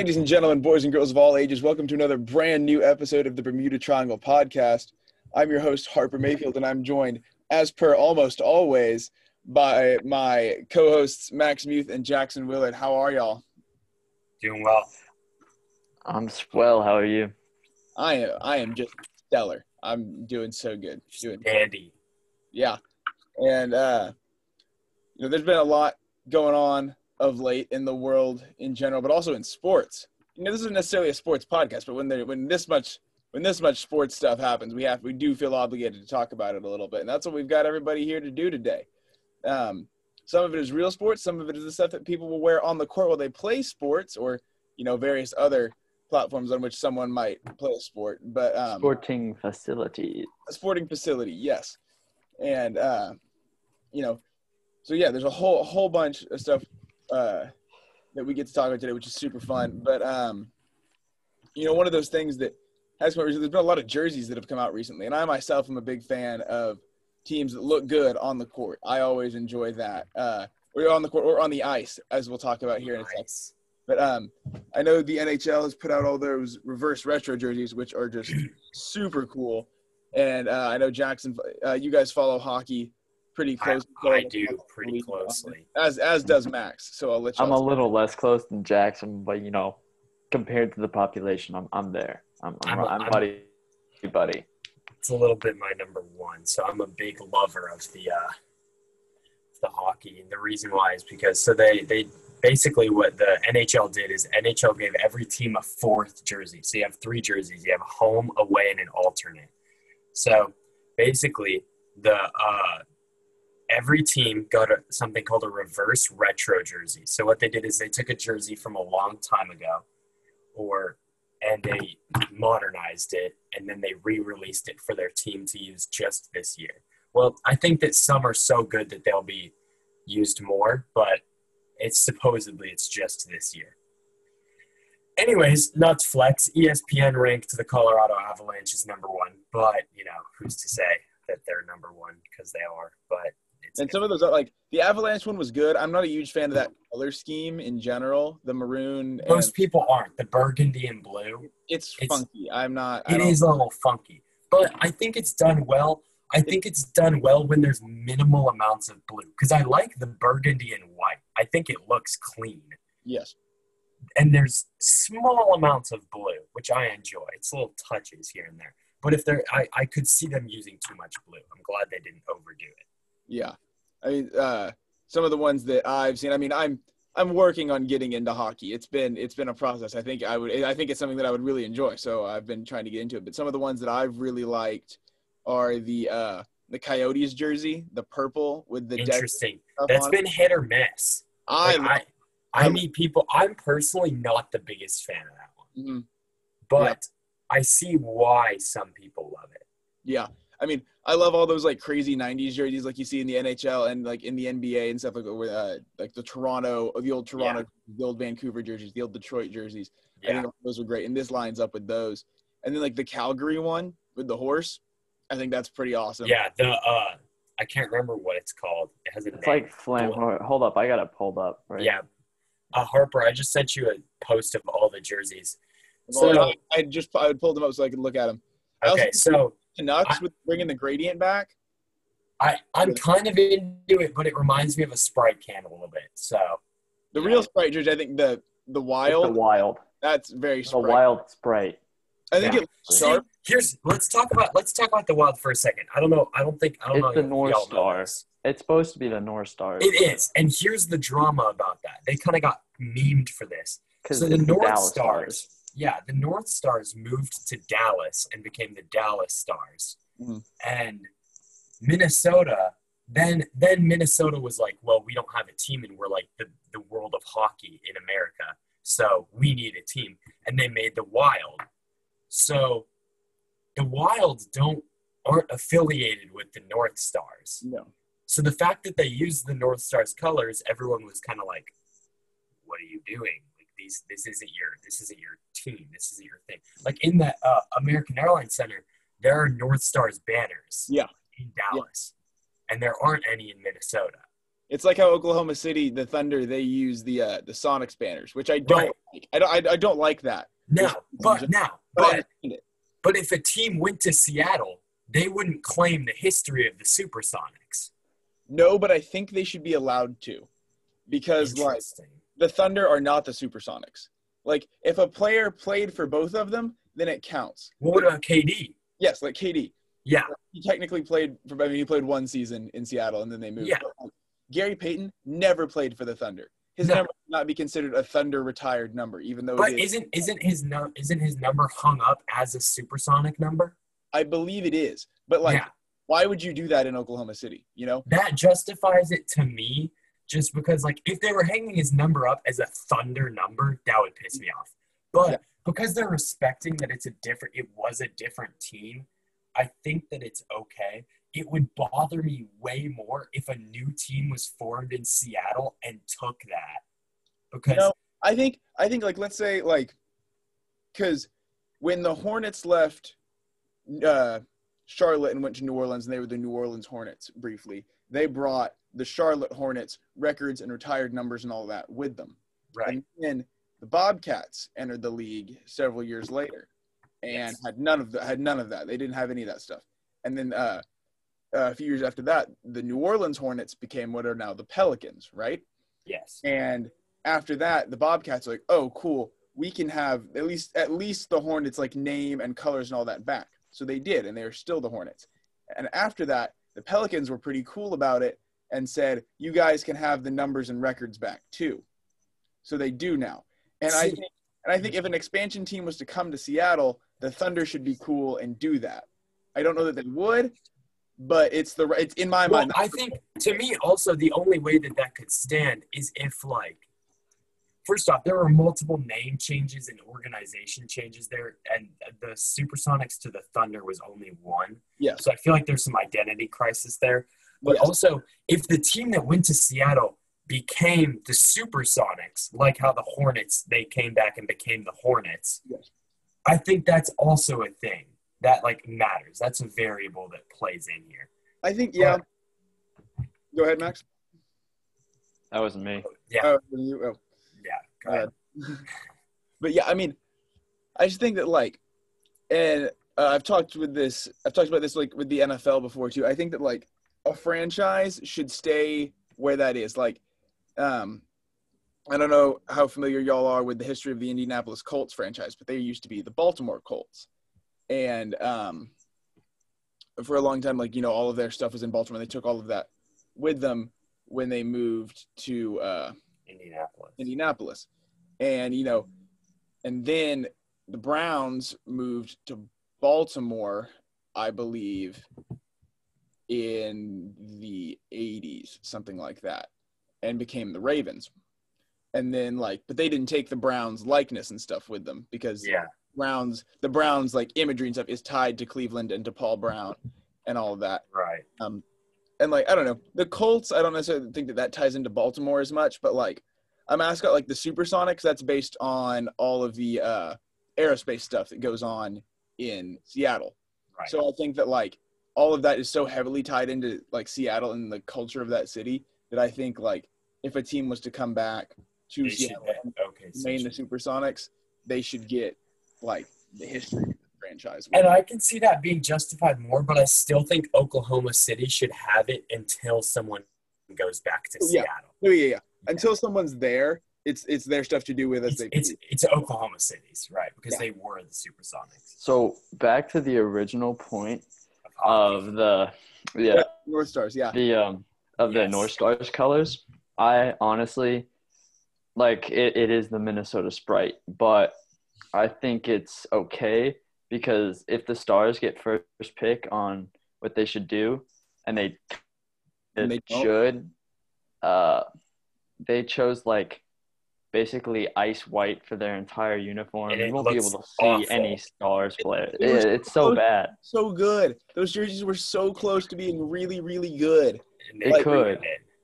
ladies and gentlemen, boys and girls of all ages. Welcome to another brand new episode of the Bermuda Triangle podcast. I'm your host, Harper Mayfield, and I'm joined, as per almost always, by my co hosts, Max Muth and Jackson Willard. How are y'all? Doing well. I'm swell. How are you? I am, I am just stellar. I'm doing so good. Doing Andy. Yeah. And, uh, you know, there's been a lot going on of late in the world in general, but also in sports. You know, this isn't necessarily a sports podcast, but when there when this much when this much sports stuff happens, we have we do feel obligated to talk about it a little bit, and that's what we've got everybody here to do today. Um, some of it is real sports, some of it is the stuff that people will wear on the court while they play sports, or you know, various other platforms on which someone might play a sport. But um, Sporting facilities. a sporting facility, yes, and uh, you know, so yeah, there's a whole whole bunch of stuff uh, that we get to talk about today, which is super fun. But um, you know, one of those things that has come out recently, there's been a lot of jerseys that have come out recently, and I myself am a big fan of teams that look good on the court. I always enjoy that. Uh, or on the court or on the ice, as we'll talk about here in a second. But um, I know the NHL has put out all those reverse retro jerseys, which are just super cool. And uh, I know Jackson, uh, you guys follow hockey pretty I, close. I do pretty closely. as as does Max. So I'll let you. I'm a little less close than Jackson, but you know, compared to the population, I'm I'm there. I'm I'm, I'm- I'm, I'm- buddy, buddy. It's a little bit my number one. So I'm a big lover of the uh, the hockey, and the reason why is because so they they basically what the NHL did is NHL gave every team a fourth jersey. So you have three jerseys. You have home, away, and an alternate. So basically, the uh, every team got a, something called a reverse retro jersey. So what they did is they took a jersey from a long time ago, or and they modernized it, and then they re-released it for their team to use just this year. Well, I think that some are so good that they'll be used more, but it's supposedly it's just this year. Anyways, nuts flex. ESPN ranked the Colorado Avalanche as number one, but you know who's to say that they're number one because they are. But And some of those, are like the Avalanche one was good. I'm not a huge fan of that color scheme in general. The maroon, and most people aren't the burgundy and blue. it's, it's- funky. I'm not. It is a little funky, but I think it's done well. I think it's done well when there's minimal amounts of blue because I like the burgundy and white. I think it looks clean, Yes. and there's small amounts of blue, which I enjoy. It's little touches here and there. But if they're, I, I could see them using too much blue. I'm glad they didn't overdo it. Yeah. I mean, uh, some of the ones that I've seen. I mean, I'm I'm working on getting into hockey. It's been it's been a process. I think I would. I think it's something that I would really enjoy. So I've been trying to get into it. But some of the ones that I've really liked are the uh, the Coyotes jersey, the purple with the Interesting. That's on it. been hit or miss. I, Like, I, I meet people. I'm personally not the biggest fan of that one, mhm. but I see why some people love it. Yeah. I mean, I love all those like crazy '90s jerseys, like you see in the NHL and like in the NBA and stuff like with uh, like the Toronto, the old Toronto, the old Vancouver jerseys, the old Detroit jerseys. I think those are great, and this lines up with those. And then like the Calgary one with the horse, I think that's pretty awesome. Yeah, the uh, I can't remember what it's called. It has a It's name. like flam. Hold up, I got it pulled up. Right. yeah. Uh, Harper, I just sent you a post of all the jerseys. Well, So I, I just I pulled them up so I could look at them. I also okay, so Canucks I- with bringing the gradient back. I I'm kind of into it, but it reminds me of a Sprite can a little bit. So The Yeah. real Sprite jersey, I think the the It's wild. the wild. that's very The Sprite. wild sprite. I think Yeah. it looks See, here's let's talk about let's talk about the Wild for a second. I don't know. I don't think I don't It's know. the North y'all Star. It's supposed to be the North Stars. It is, and here's the drama about that. They kind of got memed for this. because So the North Dallas Stars, yeah, the North Stars moved to Dallas and became the Dallas Stars, Mhm. and Minnesota. Then, then Minnesota was like, "Well, we don't have a team, and we're like the the world of hockey in America, so we need a team." And they made the Wild. So, the Wild don't aren't affiliated with the North Stars. No. So the fact that they used the North Stars colors, everyone was kind of like, "What are you doing? These, this isn't your, this isn't your team. This isn't your thing." Like in the uh, American Airlines Center, there are North Stars banners. Yeah. In Dallas, and there aren't any in Minnesota. It's like how Oklahoma City, the Thunder, they use the uh, the Sonics banners, which I don't Right. like. I don't, I, I don't like that. Now, but now, But but but if a team went to Seattle, they wouldn't claim the history of the Supersonics. No, but I think they should be allowed to, because like. The Thunder are not the Supersonics. Like if a player played for both of them, then it counts. What about KD? Yes, like KD. Yeah, He technically played for. I mean, he played one season in Seattle, and then they moved. Yeah. Gary Payton never played for the Thunder. His No. number would not be considered a Thunder retired number, even though but is. isn't isn't his no, isn't his number hung up as a supersonic number? I believe it is. But like, yeah, why would you do that in Oklahoma City? You know? that justifies it to me. Just because, like, if they were hanging his number up as a Thunder number, that would piss me off. But Yeah. because they're respecting that it's a different, it was a different team. I think that it's okay. It would bother me way more if a new team was formed in Seattle and took that. Because No. I think I think like let's say like because when the Hornets left uh, Charlotte and went to New Orleans, and they were the New Orleans Hornets briefly. They brought the Charlotte Hornets records and retired numbers and all that with them. right, And then the Bobcats entered the league several years later, and Yes. had none of the, had none of that. They didn't have any of that stuff. And then uh, a few years after that, the New Orleans Hornets became what are now the Pelicans, right? yes, And after that, the Bobcats are like, oh, cool. We can have at least at least the Hornets like name and colors and all that back. So they did, and they are still the Hornets. And after that, the Pelicans were pretty cool about it and said, you guys can have the numbers and records back too. So they do now. And I think and I think if an expansion team was to come to Seattle, the Thunder should be cool and do that. I don't know that they would, but it's the it's in my Well, mind. I think to me also the only way that that could stand is if like first off there were multiple name changes and organization changes there and the supersonics to the thunder was only one Yeah. so i feel like there's some identity crisis there but Yes. also if the team that went to seattle became the supersonics like how the hornets they came back and became the hornets Yes. i think that's also a thing that like matters that's a variable that plays in here I think yeah. Go ahead, Max. That wasn't me. yeah Oh, you, oh. but yeah, I mean, I just think that like, and uh, I've talked with this, I've talked about this like with the NFL before too. I think that like a franchise should stay where that is. Like, um, I don't know how familiar y'all are with the history of the Indianapolis Colts franchise, but they used to be the Baltimore Colts, and um, for a long time, like you know, all of their stuff was in Baltimore. They took all of that with them when they moved to. Uh, indianapolis Indianapolis. And, you know, and then the Browns moved to Baltimore, I believe, in the 80s, something like that, and became the Ravens. And then, like, but they didn't take the Browns likeness and stuff with them because yeah Browns, the Browns, like, imagery and stuff is tied to Cleveland and to Paul Brown and all of that right um, and like I don't know the Colts. I don't necessarily think that that ties into Baltimore as much, but like a mascot like the Supersonics, that's based on all of the uh, aerospace stuff that goes on in Seattle. right So I think that like all of that is so heavily tied into like Seattle and the culture of that city that I think like if a team was to come back to They Seattle okay main the Supersonics, they should get like the history of the franchise. and I can see that being justified more, but I still think Oklahoma City should have it until someone goes back to Yeah. Seattle. Oh, yeah, yeah. Until someone's there, it's it's their stuff to do with as It's, they it's, it's Oklahoma City's, right? Because Yeah. they were the Supersonics. So back to the original point Of the yeah Yeah, North Stars, yeah. the um of the North Stars colors. I honestly like it, it is the Minnesota Sprite, but I think it's okay because if the Stars get first pick on what they should do, and they, And they should, uh, they chose like basically ice white for their entire uniform. And you won't be able to see awful. any Stars player. it It- it's so so- bad. So good. Those jerseys were so close to being really, really good. It they could.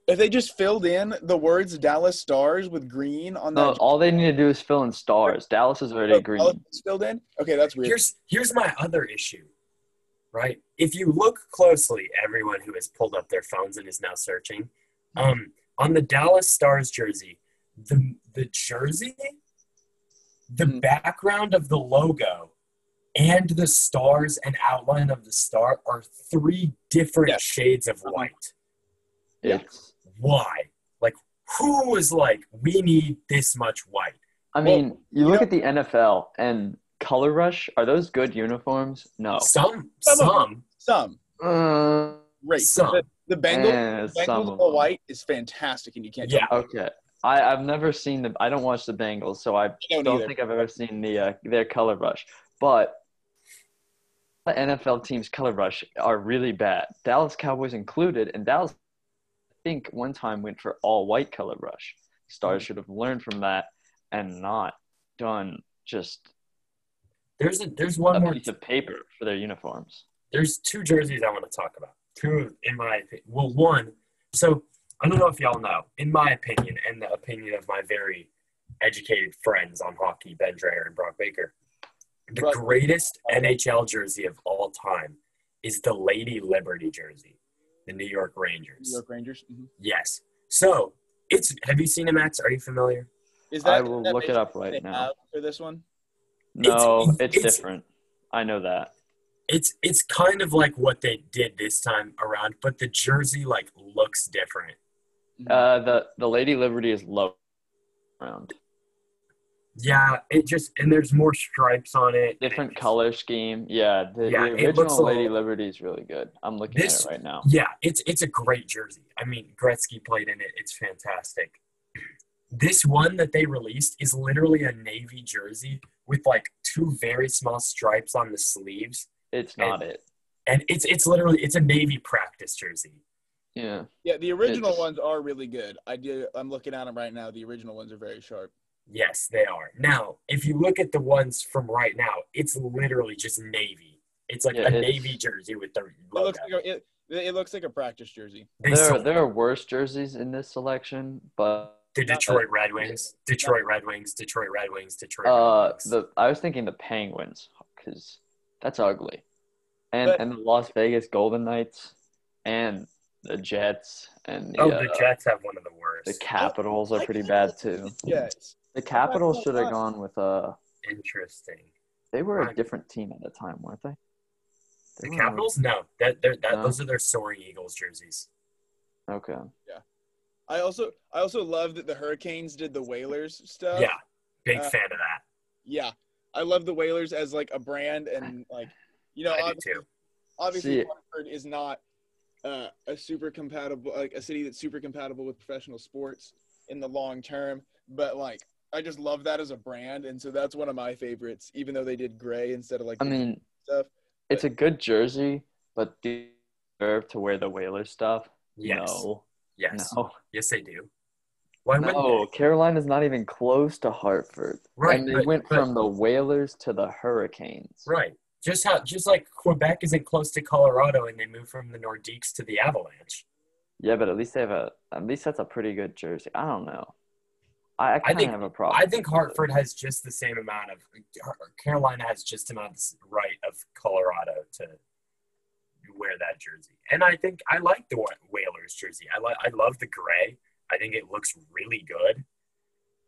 Did. If they just filled in the words Dallas Stars with green on No, that all they need to do is fill in stars. Dallas is already Oh, green. Dallas is filled in? Okay, that's weird. Here's here's my other issue, right? If you look closely, everyone who has pulled up their phones and is now searching, Um, on the Dallas Stars jersey, the the jersey, the Mhm. background of the logo, and the stars and outline of the star are three different Yeah. shades of white. Yeah. It's. Why? Like, who was like, we need this much white? I mean, you you look know- at the NFL and Color Rush. Are those good uniforms? No. Some, Some of some, Some Uh, great. Some. The, the Bengals, eh, some Bengals all white is fantastic, and you can't. yeah. Okay. I, I've never seen the. I don't watch the Bengals, so I I don't, don't think I've ever seen the uh, their color rush. But the NFL teams' color rush are really bad. Dallas Cowboys included, and Dallas, I think, one time went for all white color rush. Stars hmm. should have learned from that and not done just There's a, there's one a more piece of paper for their uniforms. there's two jerseys I want to talk about. Two, in my opinion. Well, one. So I don't know if y'all know. In my opinion, and the opinion of my very educated friends on hockey, Ben Dreyer and Brock Baker, the greatest NHL jersey of all time is the Lady Liberty jersey, the New York Rangers. New York Rangers. Mhm. Yes. So it's. Have you seen it, Max? Are you familiar? Is that? I will that look it up right now. for this one? No, it's, it's- different. I know that. It's it's kind of like what they did this time around, but the jersey like looks different. Uh, the the Lady Liberty is low round. Yeah, it just and there's more stripes on it. Different It's- color scheme. Yeah, the, Yeah, the it looks original Lady little- Liberty is really good. I'm looking This- at it right now. Yeah, it's it's a great jersey. I mean, Gretzky played in it. It's fantastic. This one that they released is literally a navy jersey with like two very small stripes on the sleeves, It's not it. and it's it's literally it's a navy practice jersey. Yeah. Yeah, the original It's- ones are really good. I do. I'm looking at them right now. The original ones are very sharp. Yes, they are. Now, if you look at the ones from right now, it's literally just navy. It's like Yeah, a it's- navy jersey with the It logo. looks like a, it, it looks like a practice jersey. They There, sold there are worse jerseys in this selection, but the Detroit Red Wings, Detroit Red Wings, Detroit Red Wings, Detroit uh, Red Wings. the I was thinking the Penguins because that's ugly, and But- and the Las Vegas Golden Knights and the Jets and the, oh, uh, the Jets have one of the worst. the Capitals are pretty bad too. Yes. The Capitals should have gone with a. Interesting. they were a different team at the time, weren't they? They The were- Capitals? No, that, that No. those are their soaring Eagles jerseys. Okay. Yeah. I also I also love that the Hurricanes did the Whalers stuff. yeah, big uh, fan of that. Yeah. I love the Whalers as like a brand and like you know I do obviously, too. obviously See- Hartford is not uh, a super compatible like a city that's super compatible with professional sports in the long term, but like I just love that as a brand and so that's one of my favorites even though they did gray instead of like I mean, stuff. it's a good jersey, but do you deserve to wear the Whalers stuff? Yes, No. yes, No. yes, they do. Why wouldn't No. Carolina's not even close to Hartford. Right, and they but- went but- from the Whalers to the Hurricanes. Right. Just how, just like Quebec isn't close to Colorado, and they moved from the Nordiques to the Avalanche. Yeah, but at least they have a. At least that's a pretty good jersey. I don't know. I, I kind think- of have a problem. I think. Hartford has just the same amount of Carolina has just amount of right of Colorado to wear that jersey, and I think I like the Whalers jersey. I like I love the gray. I think it looks really good.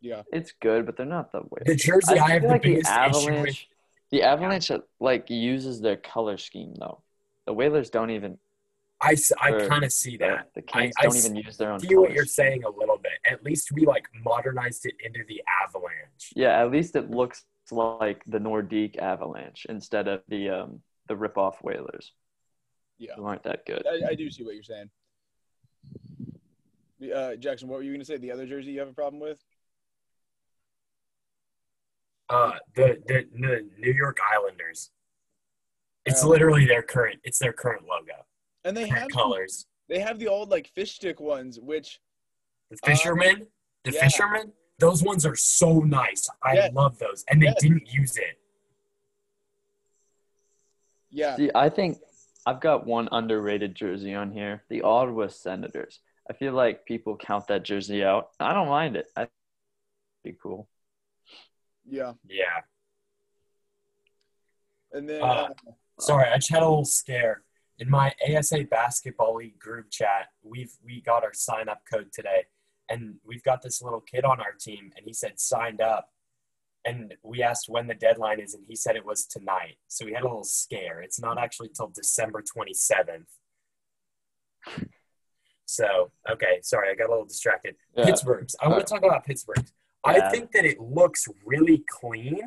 Yeah. It's good, but they're not the Whalers. The jersey I, have feel the like the biggest issue with. Avalanche. The Avalanche uh, like uses their color scheme though. The Whalers don't even. I, Or kind of see that. the Canes I don't s- even use their own. See what you're saying a little bit. At least we like modernized it into the Avalanche. Yeah, at least it looks like the Nordique Avalanche instead of the um the rip-off Whalers. Yeah. Who aren't that good. I, I do see what you're saying. Uh, Jackson, what were you going to say? The other jersey you have a problem with? Uh, the, the the New York Islanders. It's Oh. literally their current. It's their current logo, And they have colors. they have the old like fish stick ones, which The fishermen, the yeah. fishermen. Those ones are so nice. I Yes. love those, and they Yes. didn't use it. yeah, See, I think I've got one underrated jersey on here. The Ottawa Senators. I feel like people count that jersey out. I don't mind it. I be cool. yeah. Yeah. And then Uh, uh, Sorry, I just had a little scare. in my ASA basketball league group chat, we've we got our sign up code today, and we've got this little kid on our team, and he said signed up, and we asked when the deadline is, and he said it was tonight. So we had a little scare. It's not actually till December twenty seventh. So okay, sorry, I got a little distracted. Yeah. Pittsburgh's. I want to uh, talk about Pittsburgh's. Yeah. I think that it looks really clean.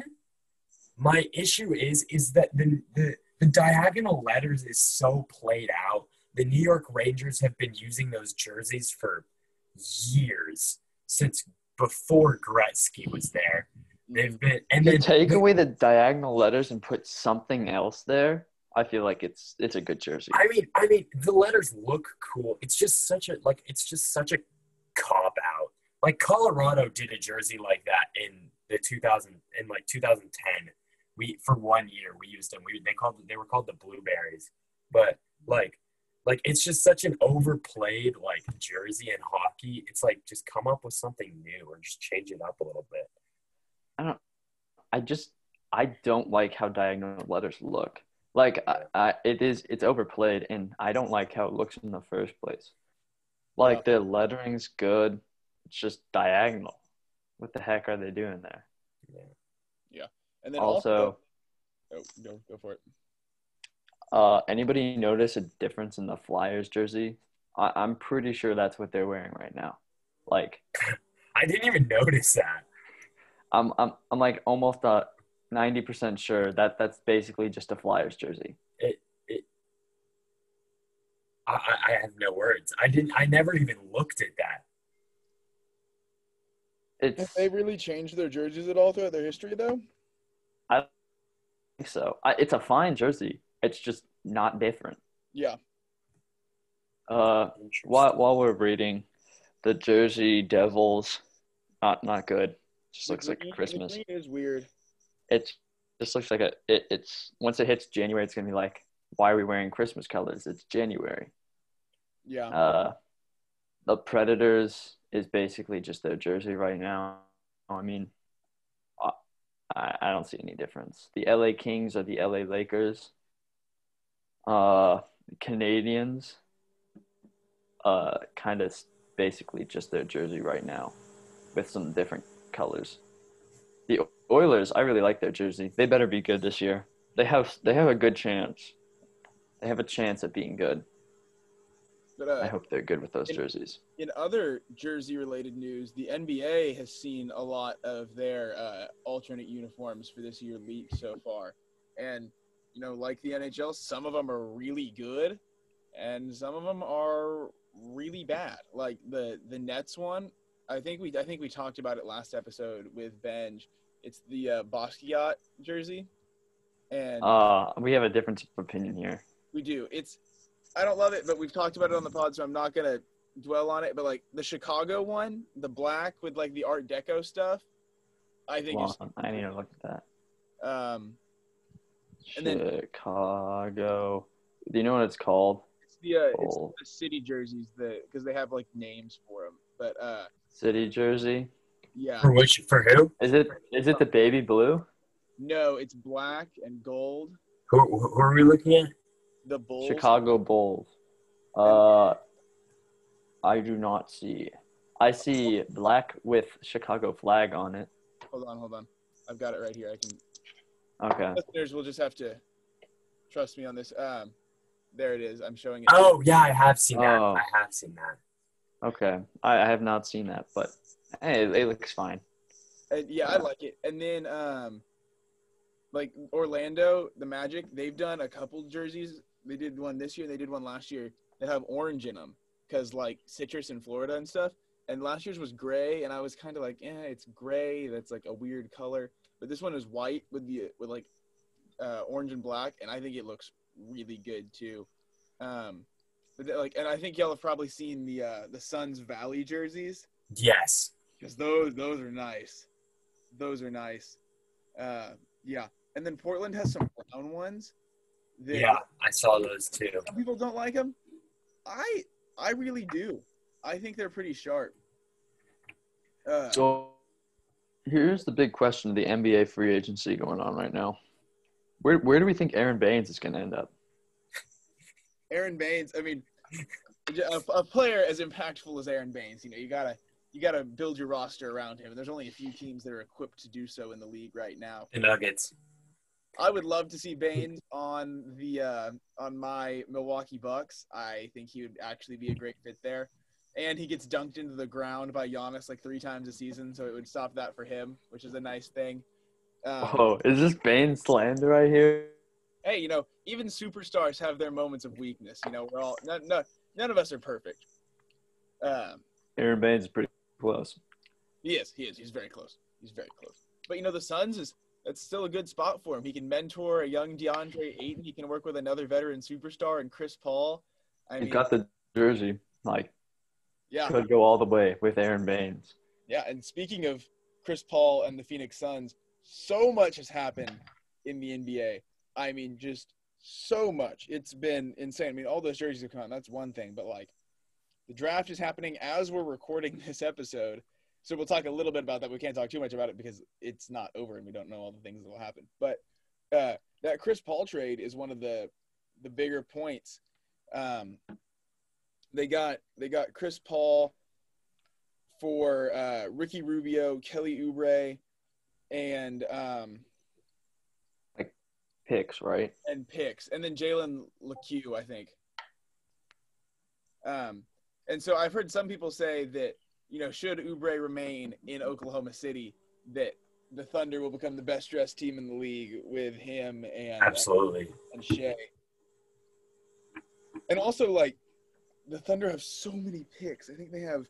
My issue is is that the, the the diagonal letters is so played out. The New York Rangers have been using those jerseys for years since before Gretzky was there. They've been and then take away the diagonal letters and put something else there. I feel like it's it's a good jersey. I mean, I mean, the letters look cool. It's just such a like. It's just such a cop out. Like Colorado did a jersey like that in the 2000 in like 2010. We for one year we used them. We they called they were called the Blueberries, but like like it's just such an overplayed like jersey and hockey. It's like just come up with something new or just change it up a little bit. I don't. I just I don't like how diagonal letters look. Like I, I, it is it's overplayed, and I don't like how it looks in the first place. Like the lettering's good, it's just diagonal. What the heck are they doing there? Yeah. Yeah. And then Also, also, oh, go go for it. Uh, anybody notice a difference in the Flyers jersey? I, I'm pretty sure that's what they're wearing right now. Like I didn't even notice that. I'm I'm I'm like almost uh ninety percent sure that that's basically just a Flyers jersey. I, I I have no words. I didn't. I never even looked at that. It's Have they really changed their jerseys at all throughout their history, though? I think so. I, it's a fine jersey. It's just not different. Yeah. Uh, while while we're reading, the Jersey Devils, not not good. Just looks The like green- the Christmas. green is weird. It's just looks like a. It, it's once it hits January, it's gonna be like, why are we wearing Christmas colors? It's January. Yeah. Uh, the Predators is basically just their jersey right now. I mean, I I I don't see any difference. The LA Kings are the LA Lakers. Uh, Canadiens, uh, kind of basically just their jersey right now, with some different colors. The Oilers, I really like their jersey. They better be good this year. They have they have a good chance. They have a chance at being good. But uh, I hope they're good with those in- jerseys. in other jersey related news, the NBA has seen a lot of their uh, alternate uniforms for this year leaked so far. And, you know, like the NHL, some of them are really good and some of them are really bad. Like the the Nets one, I think we I think we talked about it last episode with Benj. It's the uh, Basquiat jersey. And Uh, we have a difference of opinion here. we do. It's I don't love it, but we've talked about it on the pod, so I'm not gonna dwell on it. But like the Chicago one, the black with like the Art Deco stuff, I think on, I need to look at that. um. And then- Chicago. Do you know what it's called? it's the uh, it's Oh. the city jerseys the because they have like names for them. But uh City jersey. yeah, For which? For who? Is it is it the baby blue? no, it's black and gold. Who, who are we looking at? The Bulls. Chicago Bulls. Uh, I do not see. I see black with Chicago flag on it. Hold on, hold on. I've got it right here. I can. Okay. Listeners will just have to trust me on this. Um, there it is. I'm showing it. Oh yeah, I have seen that. Oh. I have seen that. Okay. I, I have not seen that, but hey, it, it looks fine. And yeah, I like it. And then um like Orlando, the Magic, they've done a couple jerseys. They did one this year, they did one last year that have orange in them cuz like citrus in Florida and stuff. And last year's was gray and I was kind of like, "Yeah, it's gray. That's like a weird color." But this one is white with the with like uh, orange and black and I think it looks really good too. Um but they- like and I think y'all have probably seen the uh the Suns Valley jerseys Yes. because those those are nice. Those are nice. Uh, yeah, and then Portland has some brown ones. That Yeah, I saw those too. some people don't like them. I I really do. I think they're pretty sharp. Uh, So here's the big question of the NBA free agency going on right now. Where where do we think Aaron Baynes is going to end up? Aaron Baynes. I mean, a, a player as impactful as Aaron Baynes, you know, you gotta you gotta build your roster around him. And There's only a few teams that are equipped to do so in the league right now. The Nuggets. I would love to see Baynes on the uh, on my Milwaukee Bucks. I think he would actually be a great fit there. And he gets dunked into the ground by Giannis like three times a season, so it would stop that for him, which is a nice thing. Um, Oh, is this Bane slander right here? hey, you know, even superstars have their moments of weakness. You know, we're all none, none, none of us are perfect. Um, Aaron Baynes is pretty close. he is, he is, he's very close. He's very close. But you know, the Suns is that's still a good spot for him. He can mentor a young DeAndre Ayton. He can work with another veteran superstar and Chris Paul. I He mean, got the jersey. Like, yeah, could go all the way with Aaron Baynes. yeah. And speaking of Chris Paul and the Phoenix Suns, so much has happened in the NBA. I mean, just so much. It's been insane. I mean, all those jerseys have come out. That's one thing, but like, the draft is happening as we're recording this episode. So we'll talk a little bit about that. We can't talk too much about it because it's not over and we don't know all the things that will happen. But uh, that Chris Paul trade is one of the the bigger points. Um, they got they got Chris Paul for uh, Ricky Rubio, Kelly Oubre, and um, like Picks, right? and picks, and then Jalen Lecque, I think. Um, and so I've heard some people say that you know should Oubre remain in Oklahoma City, that the Thunder will become the best dressed team in the league with him and Absolutely. and Shai. And also, like, the Thunder have so many picks. I think they have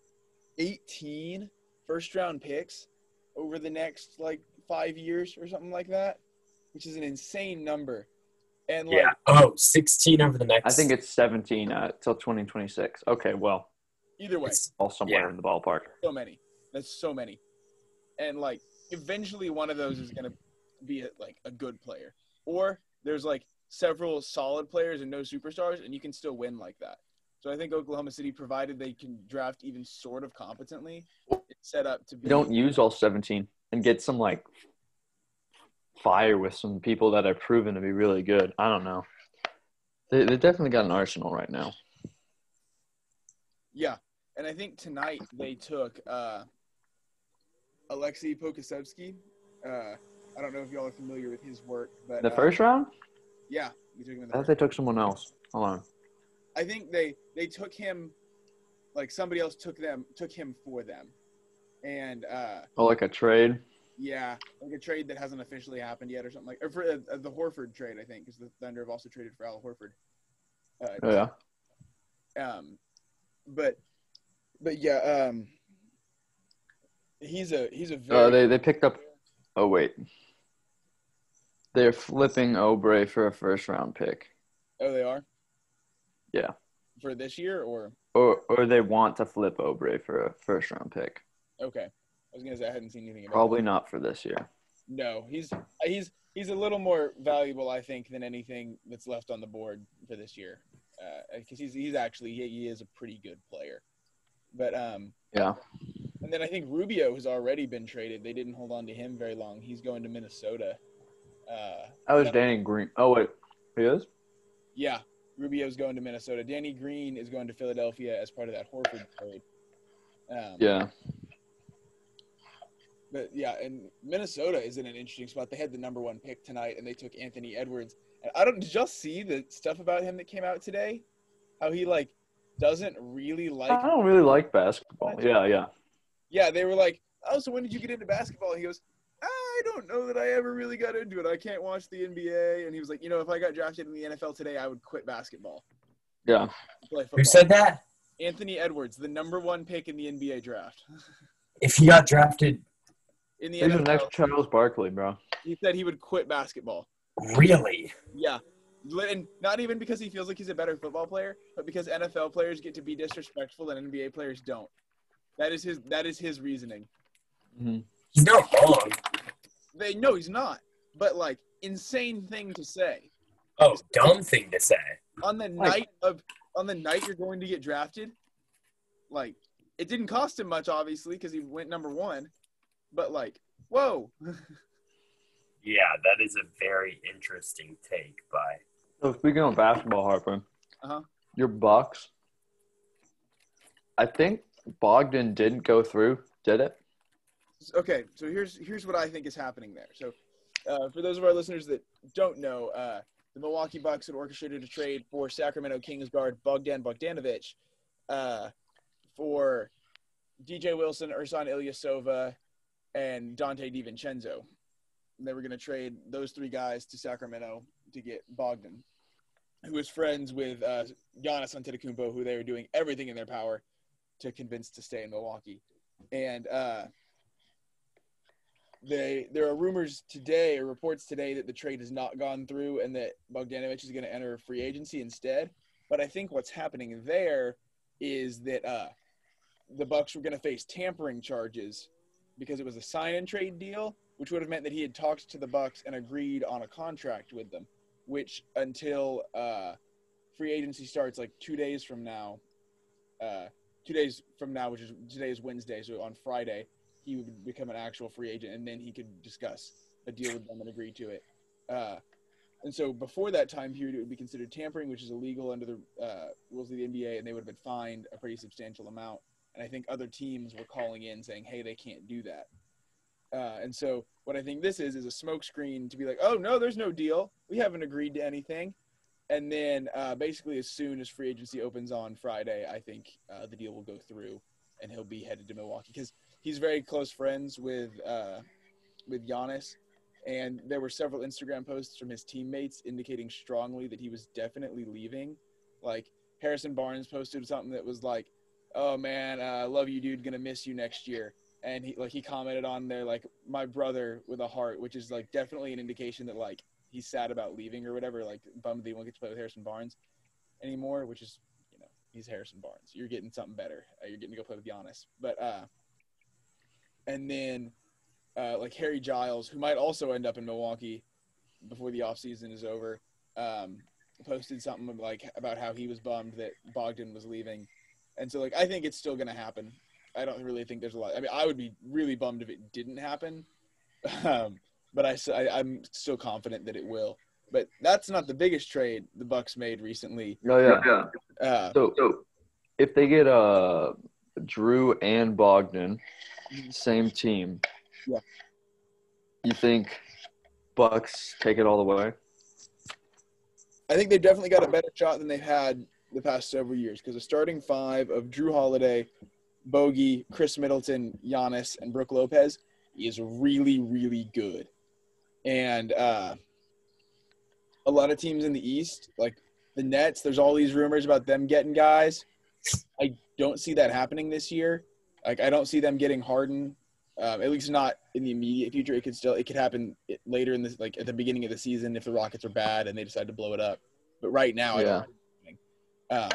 18 first round picks over the next, like, five years or something like that, which is an insane number. And, like, Yeah. Oh, 16 over the next. I think it's 17 uh, till 2026. Okay, well, either way, It's- all somewhere Yeah. in the ballpark. so many. That's so many. And, like, eventually one of those is going to be, a, like, a good player. Or there's, like, several solid players and no superstars, and you can still win like that. So I think Oklahoma City, provided they can draft even sort of competently, it's set up to be. Don't use all 17 and get some like fire with some people that are proven to be really good. I don't know. They they definitely got an arsenal right now. Yeah, and I think tonight they took uh, Aleksej Pokusevski. Uh, I don't know if y'all are familiar with his work, but The uh, first round, yeah, we took him in the I thought they took someone else. Hold on. I think they they took him, like somebody else took them took him for them, and uh, Oh, like a trade. yeah, like a trade that hasn't officially happened yet or something like, or for uh, the Horford trade, I think, because the Thunder have also traded for Al Horford. Uh, Oh, yeah. Um, but but yeah, um, he's a he's a very Oh, they they picked up. Oh wait. They're flipping Oubre for a first round pick, oh they are Yeah. for this year or or or they want to flip Oubre for a first round pick. okay. I was gonna say I hadn't seen anything about Probably not for this year. No, he's he's he's a little more valuable, I think, than anything that's left on the board for this year, because he's he's actually he, he is a pretty good player. But um, Yeah. and then I think Rubio has already been traded. They didn't hold on to him very long. He's going to Minnesota. Uh, That was Danny Green. Oh wait, he is. yeah, Rubio's going to Minnesota. Danny Green is going to Philadelphia as part of that Horford trade. Um, Yeah. But yeah, and Minnesota is in an interesting spot. They had the number one pick tonight, and they took Anthony Edwards. And I don't. Did y'all see the stuff about him that came out today? How he like doesn't really like. I don't really like basketball. Yeah, yeah. Yeah, they were like, "Oh, so when did you get into basketball?" He goes, "I don't know that I ever really got into it. I can't watch the NBA." And he was like, "You know, if I got drafted in the NFL today, I would quit basketball, Yeah. play. Who said that? Anthony Edwards, the number one pick in the NBA draft. If he got drafted, In the He's the next Charles Barkley, bro. he said he would quit basketball. really? Yeah. And not even because he feels like he's a better football player, but because NFL players get to be disrespectful and NBA players don't. That is his that is his reasoning. Mm-hmm. He's not wrong. They know he's not. But like insane thing to say. Oh, dumb thing to say. On the Like- night of on the night you're going to get drafted, like it didn't cost him much obviously because he went number 1, but like, whoa. Yeah, that is a very interesting take by. So speaking of basketball, Harper, Uh-huh. Your Bucks. I think Bogdan didn't go through, did it? Okay, so here's here's what I think is happening there. So, uh, for those of our listeners that don't know, uh, the Milwaukee Bucks had orchestrated a trade for Sacramento Kings guard Bogdan Bogdanovich uh, for DJ Wilson, Ersan Ilyasova, and Donte DiVincenzo. And they were going to trade those three guys to Sacramento to get Bogdan, who was friends with uh, Giannis Antetokounmpo, who they were doing everything in their power to convince to stay in Milwaukee. And uh, they there are rumors today or reports today that the trade has not gone through and that Bogdanovich is going to enter free agency instead. But I think what's happening there is that uh, the Bucks were going to face tampering charges because it was a sign and trade deal, which would have meant that he had talked to the Bucks and agreed on a contract with them, which until uh, free agency starts like two days from now, uh, two days from now, which is today is Wednesday, so on Friday he would become an actual free agent, and then he could discuss a deal with them and agree to it. Uh, and so before that time period, it would be considered tampering, which is illegal under the uh, rules of the NBA, and they would have been fined a pretty substantial amount. And I think other teams were calling in saying, "Hey, they can't do that." Uh, and so what I think this is is a smokescreen to be like, "Oh no, there's no deal. We haven't agreed to anything." And then uh, basically, as soon as free agency opens on Friday, I think uh, the deal will go through, and he'll be headed to Milwaukee because he's very close friends with uh, with Giannis, and there were several Instagram posts from his teammates indicating strongly that he was definitely leaving. Like Harrison Barnes posted something that was like, "Oh man, I uh, love you, dude. Gonna miss you next year." And he like he commented on there like my brother with a heart, which is like definitely an indication that like he's sad about leaving or whatever. Like bummed that he won't get to play with Harrison Barnes anymore, which is you know he's Harrison Barnes. You're getting something better. Uh, you're getting to go play with Giannis, but uh, and then uh, like Harry Giles, who might also end up in Milwaukee before the offseason is over, um, posted something like about how he was bummed that Bogdan was leaving, and so like I think it's still going to happen. I don't really think there's a lot. I mean, I would be really bummed if it didn't happen, um, but I, I I'm still confident that it will. But that's not the biggest trade the Bucks made recently. Oh yeah. yeah. Uh, so, so if they get uh Jrue and Bogdan, same team. Yeah. You think Bucks take it all the way? I think they've definitely got a better shot than they've had the past several years because the starting five of Jrue Holiday, Bogey, Khris Middleton, Giannis, and Brook Lopez is really, really good. And uh, a lot of teams in the East, like the Nets, there's all these rumors about them getting guys. I don't see that happening this year. Like I don't see them getting Harden, um, at least not in the immediate future. It could still it could happen later in this, like at the beginning of the season if the Rockets are bad and they decide to blow it up. But right now, yeah. Um,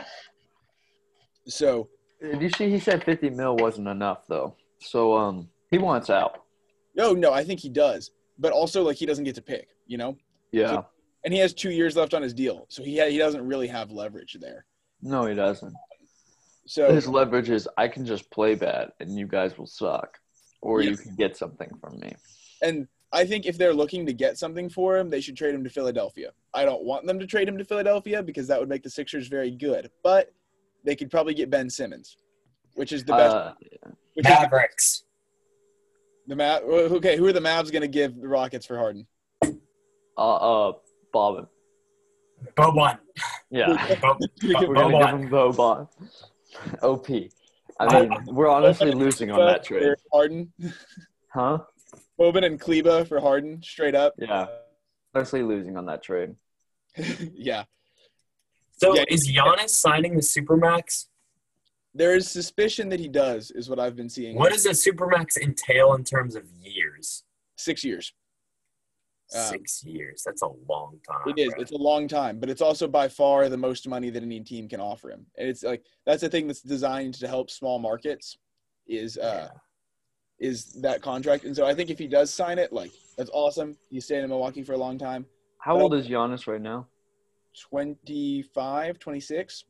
so did you see? He said fifty mil wasn't enough though. So um, he wants out. No, no, I think he does, but also like he doesn't get to pick. You know. Yeah. So, and he has two years left on his deal, so he ha- he doesn't really have leverage there. No, he doesn't. So his leverage is I can just play bad and you guys will suck, or yes. you can get something from me. And I think if they're looking to get something for him, they should trade him to Philadelphia. I don't want them to trade him to Philadelphia because that would make the Sixers very good, but they could probably get Ben Simmons, which is the best. Uh, Mavericks. The Mav. Okay, who are the Mavs going to give the Rockets for Harden? Uh, uh, Bobbin. Boban. Yeah, we're gonna give him Boban. OP. I mean, we're honestly losing on that trade. Harden. Huh? Boban and Kleber for Harden, straight up. Yeah. Honestly losing on that trade. yeah. So yeah, is Giannis signing the Supermax? There is suspicion that he does, is what I've been seeing. What does a Supermax entail in terms of years? Six years. Um, Six um, years. That's a long time. It is. Bro. It's a long time, but it's also by far the most money that any team can offer him. And it's like that's the thing that's designed to help small markets is uh yeah. is that contract. And so I think if he does sign it, like that's awesome. He's staying in Milwaukee for a long time. How but old is Giannis right now? 25, 26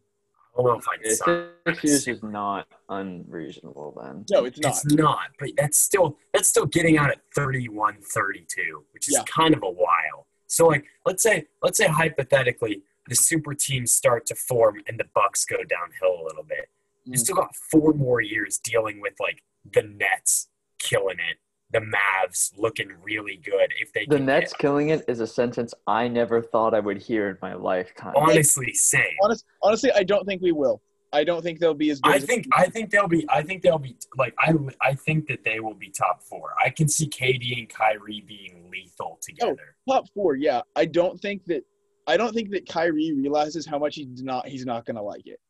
don't know if I six years is not unreasonable then. No, it's not. It's not, but that's still that's still getting out at 31, 32, which is yeah. kind of a while. So like let's say let's say hypothetically the super teams start to form and the Bucks go downhill a little bit. You Mm. still got four more years dealing with like the Nets killing it, the Mavs looking really good. If they The can Nets get- killing it is a sentence I never thought I would hear in my lifetime. honestly same. Honest, honestly, I don't think we will. I don't think they'll be as good. I as- think I think they'll be I think they'll be like I I think that they will be top four. I can see KD and Kyrie being lethal together. top four. Yeah, I don't think that. I don't think that Kyrie realizes how much he's not. He's not gonna like it.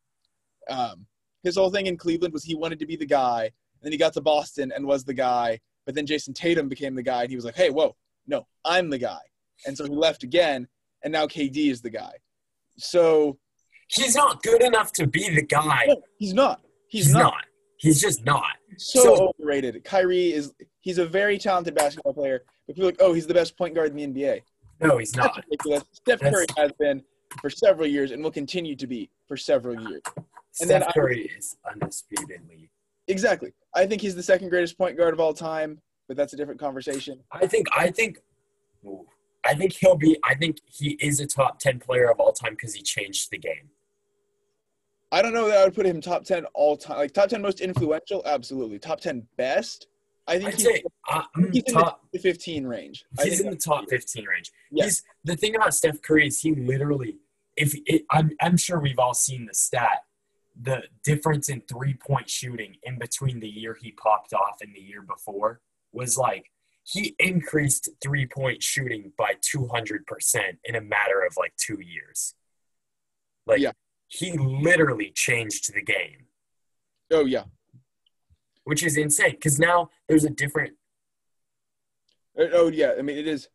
Um, his whole thing in Cleveland was he wanted to be the guy, and then he got to Boston and was the guy. But then Jayson Tatum became the guy, and he was like, "Hey, whoa, no, I'm the guy." And so he left again, and now KD is the guy. So He's not good enough to be the guy. no, he's not. He's, He's not. not. He's just not. So, So- overrated. Kyrie is. He's a very talented basketball player, but people are like, "Oh, he's the best point guard in the NBA." No, he's That's not. ridiculous. Steph That's- Curry has been for several years and will continue to be for several years. And then Steph I- Curry is undisputedly. Exactly. I think he's the second greatest point guard of all time, but that's a different conversation. I think I think I think he'll be I think he is a top 10 player of all time because he changed the game. I don't know that I would put him top 10 all time. Like top 10 most influential, absolutely. Top 10 best, I think I'd he's, say uh, he's in top the 15 range. I he's in the top 15 range. Yeah. He's the thing about Steph Curry is he literally if it, I'm I'm sure we've all seen the stat the difference in three point shooting in between the year he popped off and the year before was like he increased three point shooting by 200% in a matter of like 2 years. Like Yeah. he literally changed the game, Oh, yeah. which is insane cuz now there's a different Uh, Oh, yeah. I mean, it is.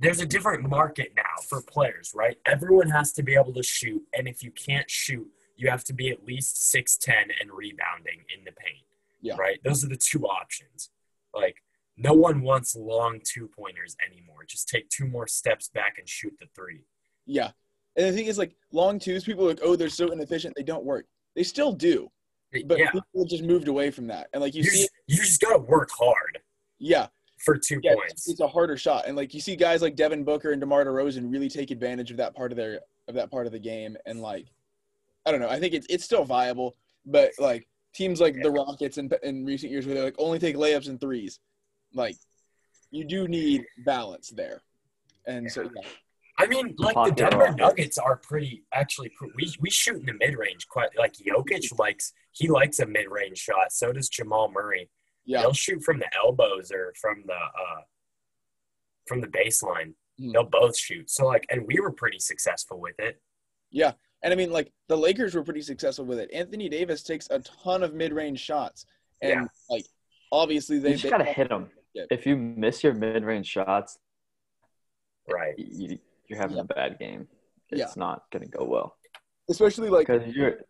there's a different market now for players, right? Everyone has to be able to shoot, and if you can't shoot, you have to be at least six ten and rebounding in the paint. Yeah. Right. Those are the two options. Like no one wants long two pointers anymore. Just take two more steps back and shoot the three. Yeah. And the thing is, like, long twos, people are like, oh, they're so inefficient. They don't work. They still do. But yeah. people just moved away from that. And, like, you You see, just, you just gotta work hard yeah. for two yeah, points. it's, it's a harder shot, and like you see guys like Devin Booker and DeMar DeRozan really take advantage of that part of their of that part of the game, and like I don't know, I think it's it's still viable, but like teams like the Rockets in in recent years where they like only take layups and threes, like you do need balance there, and so yeah, I mean, like the Denver. Nuggets are pretty actually. We we shoot in the mid range quite. Like Jokic likes he likes a mid range shot. So does Jamal Murray. yeah, They'll shoot from the elbows or from the uh, from the baseline. Mhm. They'll both shoot. So like, and we were pretty successful with it. yeah, and I mean like the Lakers were pretty successful with it. Anthony Davis takes a ton of mid range shots, and Yeah. like obviously You they just they- gotta hit them. Yeah. If you miss your mid-range shots, Right. you, you're having Yeah. a bad game. It's Yeah. not gonna go well especially like because you're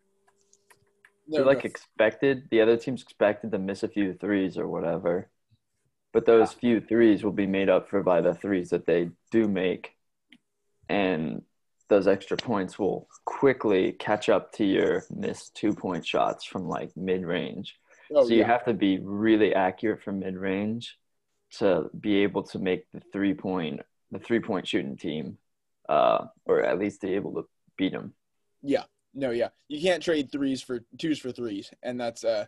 no, you're like no. expected. The other team's expected to miss a few threes or whatever, but those few threes will be made up for by the threes that they do make, and those extra points will quickly catch up to your missed two point shots from like mid range. oh, so you yeah. have to be really accurate from mid range to be able to make the three point the three point shooting team, uh, or at least be able to beat them. Yeah. No, yeah. You can't trade threes for twos for threes. And that's uh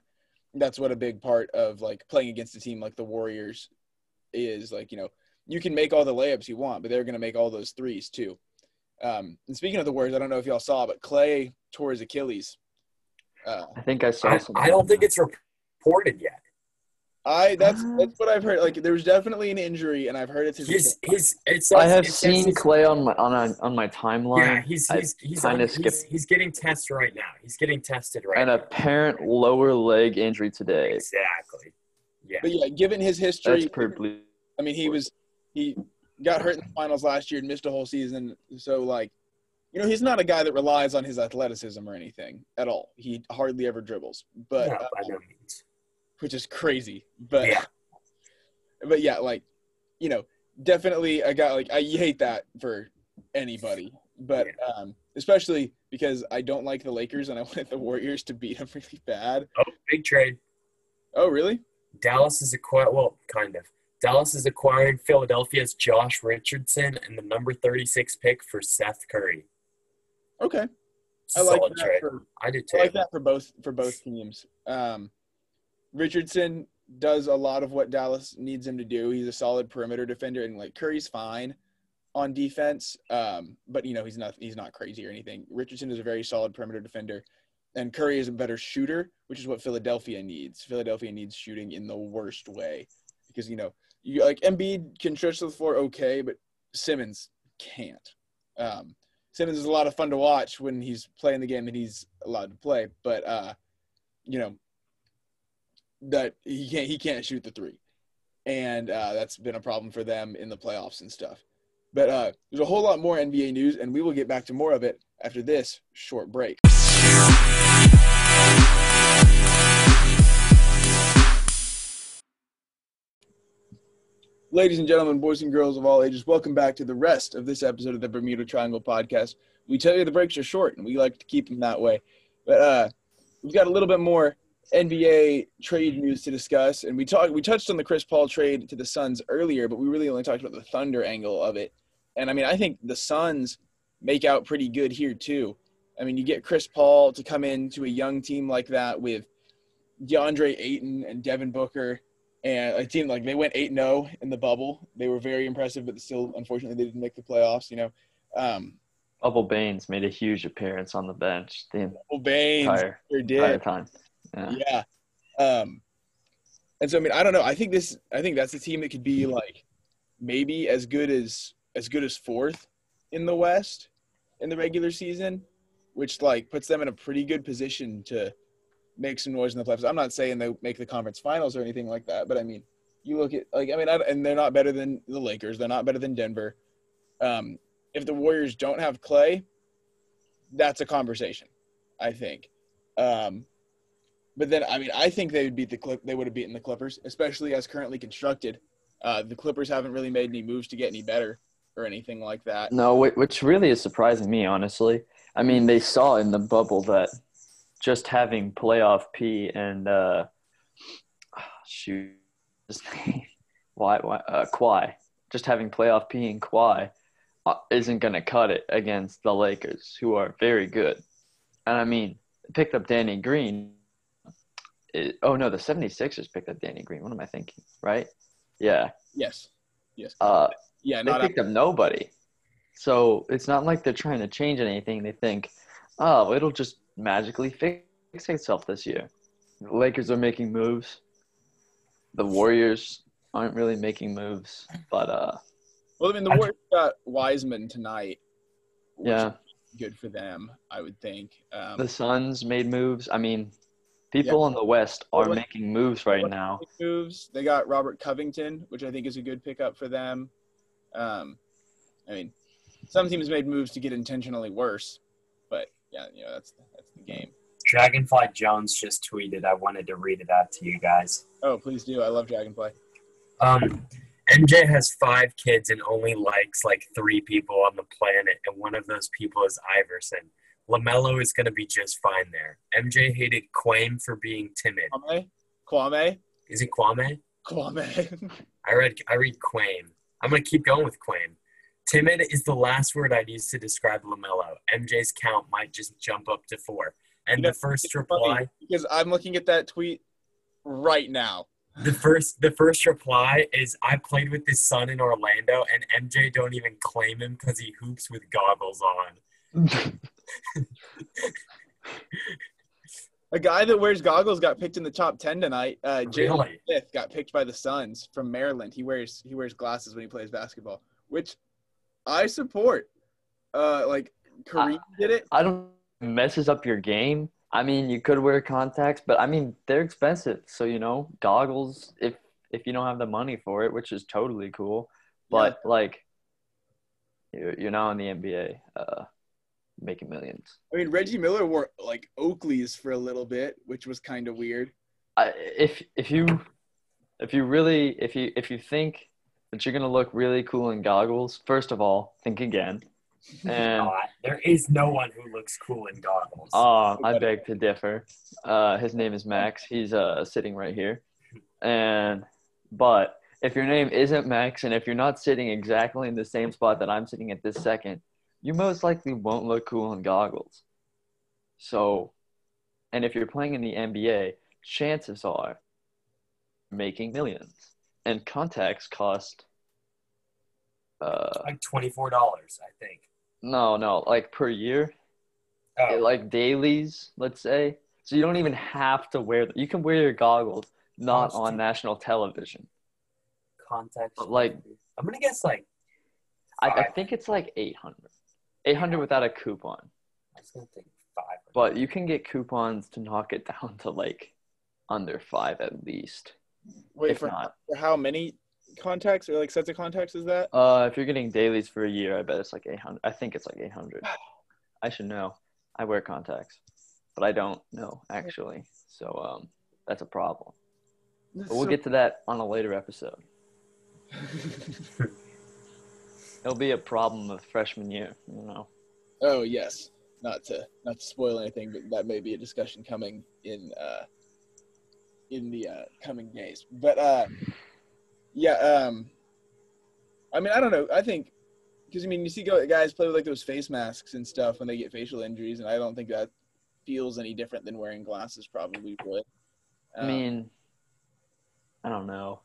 that's what a big part of like playing against a team like the Warriors is like, you know, you can make all the layups you want, but they're gonna make all those threes too. Um and speaking of the Warriors, I don't know if y'all saw, but Clay tore his Achilles. Uh I think I saw. I, something I don't think it's reported yet. I that's Uh, that's what I've heard. Like there was definitely an injury and I've heard it's his He's he's it says, I have it seen he's- Clay on my on a, on my timeline. Yeah, he's he's he's, kinda on, skipped- he's he's getting tested right now. He's getting tested right an now. apparent lower leg injury today. Exactly. Yeah. but yeah, given his history, That's pretty. I mean, he was he got hurt in the finals last year and missed a whole season. So like, you know, he's not a guy that relies on his athleticism or anything at all. He hardly ever dribbles, but no, uh, by no means. which is crazy. But Yeah. but yeah, like you know, definitely a guy like I hate that for anybody, but um, especially because I don't like the Lakers and I wanted the Warriors to beat them really bad. Oh, big trade. Oh, really? Dallas is a quite well, kind of. Dallas is acquiring Philadelphia's Josh Richardson and the number 36 pick for Seth Curry. Okay, I like Solid that trade. for I do I like that for both for both teams. Um, Richardson does a lot of what Dallas needs him to do. He's a solid perimeter defender, and like Curry's fine on defense, um, but you know he's not he's not crazy or anything. Richardson is a very solid perimeter defender, and Curry is a better shooter, which is what Philadelphia needs. Philadelphia needs shooting in the worst way because you know you like Embiid can stretch the floor okay, but Simmons can't. Um, Simmons is a lot of fun to watch when he's playing the game that he's allowed to play, but uh, you know that he can't he can't shoot the three, and uh, that's been a problem for them in the playoffs and stuff. But uh, there's a whole lot more NBA news, and we will get back to more of it after this short break. Ladies and gentlemen, boys and girls of all ages, welcome back to the rest of this episode of the Bermuda Triangle Podcast. We tell you the breaks are short, and we like to keep them that way. But uh, we've got a little bit more NBA trade news to discuss, and we talked. We touched on the Chris Paul trade to the Suns earlier, but we really only talked about the Thunder angle of it. And I mean, I think the Suns make out pretty good here too. I mean, you get Chris Paul to come into a young team like that with DeAndre Ayton and Devin Booker and a team like they went 8-0 in the bubble. They were very impressive, but still, unfortunately, they didn't make the playoffs. You know, um, Bubble Baynes made a huge appearance on the bench the Baynes entire, sure entire did. time. Yeah. Yeah. Um, and so I mean, I don't know. I think this. I think that's a team that could be like maybe as good as as good as fourth in the West in the regular season, which like puts them in a pretty good position to make some noise in the playoffs. I'm not saying they make the conference finals or anything like that, but I mean, you look at like I mean, I, and they're not better than the Lakers. They're not better than Denver. Um, if the Warriors don't have Clay, that's a conversation. I think. Um, but then, I mean, I think they would beat the Clip. They would have beaten the Clippers, especially as currently constructed. Uh, the Clippers haven't really made any moves to get any better or anything like that. No, which really is surprising me, honestly. I mean, they saw in the bubble that just having playoff P and uh, shoot, his name, why, why, uh, Kawhi, just having playoff P and Kawhi uh, isn't going to cut it against the Lakers, who are very good. And I mean, picked up Danny Green. It, oh no, the 76ers picked up Danny Green. What am I thinking? Right? Yeah. Yes, yes, Uh, yeah, they picked up nobody. So it's not like they're trying to change anything. They think, oh, it'll just magically fix itself this year. The Lakers are making moves. The Warriors aren't really making moves, but uh, Well, I mean, the Warriors got Wiseman tonight. which yeah, is good for them, I would think. Um, the Suns made moves. I mean, people in the West are Portland- making moves right now. moves. They got Robert Covington, which I think is a good pickup for them. Um, I mean, some teams made moves to get intentionally worse, but yeah, you know that's that's the game. Dragonfly Jones just tweeted. I wanted to read it out to you guys. Oh, please do. I love Dragonfly. Um, MJ has five kids and only likes like three people on the planet, and one of those people is Iverson. LaMelo is going to be just fine there. MJ hated Quame for being timid. Kwame, Kwame, Is it Kwame? Kwame. I read I read Quame. I'm gonna keep going with Quame. Timid is the last word I'd use to describe LaMelo. MJ's count might just jump up to four. And You know, the first reply, because I'm looking at that tweet right now. the first the first reply is I played with his son in Orlando, and MJ don't even claim him because he hoops with goggles on. A guy that wears goggles got picked in the top ten tonight. Uh, Jalen Really? Smith got picked by the Suns from Maryland. He wears he wears glasses when he plays basketball, which I support. Uh, like Kareem did it. I don't messes up your game. I mean, you could wear contacts, but I mean, they're expensive. So you know, goggles if if you don't have the money for it, which is totally cool. But like, you're, you're not in the NBA, uh, making millions. I mean, Reggie Miller wore like Oakleys for a little bit, which was kind of weird. I, if if you if you really if you if you think that you're gonna look really cool in goggles, first of all, think again. And there is no one who looks cool in goggles. Oh, I beg to differ. Uh, his name is Max. He's uh, sitting right here. And but if your name isn't Max, and if you're not sitting exactly in the same spot that I'm sitting at this second, you most likely won't look cool in goggles. So, and if you're playing in the NBA, chances are making millions. And contacts cost uh Like twenty four dollars, I think. no, no, like per year, Oh, like dailies, let's say. So you don't even have to wear them. You can wear your goggles not on national television. contacts. But, like- I'm gonna guess like I, I think it's like 800. 800 without a coupon. I was gonna think five. But you can get coupons to knock it down to like under five at least. Wait for, not, for how many contacts or like sets of contacts is that? uh, if you're getting dailies for a year, I bet it's like 800. I think it's like 800. I should know. I wear contacts, but I don't know actually. So um, that's a problem. But we'll get to that on a later episode. It'll be a problem of freshman year, you know. oh yes, not to not to spoil anything, but that may be a discussion coming in uh, in the uh, coming days. But uh, yeah, um, I mean, I don't know. I think because I mean, you see guys play with like those face masks and stuff when they get facial injuries, and I don't think that feels any different than wearing glasses probably would. I Um, mean, I don't know.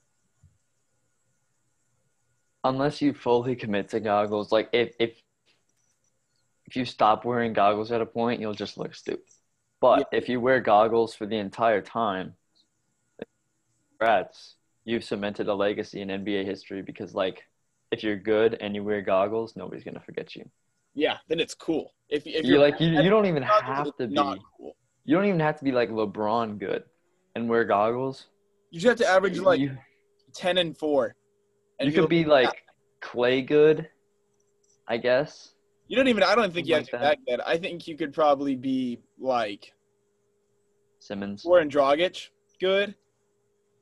Unless you fully commit to goggles, like if if if you stop wearing goggles at a point, you'll just look stupid. But if you wear goggles for the entire time, congrats, you've cemented a legacy in NBA history because like if you're good and you wear goggles, nobody's gonna forget you. yeah, then it's cool. If if you you're like you, you don't even goggles, have to be cool. you don't even have to be like LeBron good and wear goggles. You just have to average like you, ten and four. you you'll- could be like clay good, I guess. You don't even. I don't think you have to Something be that good. I think you could probably be like Simmons. Goran Dragic good,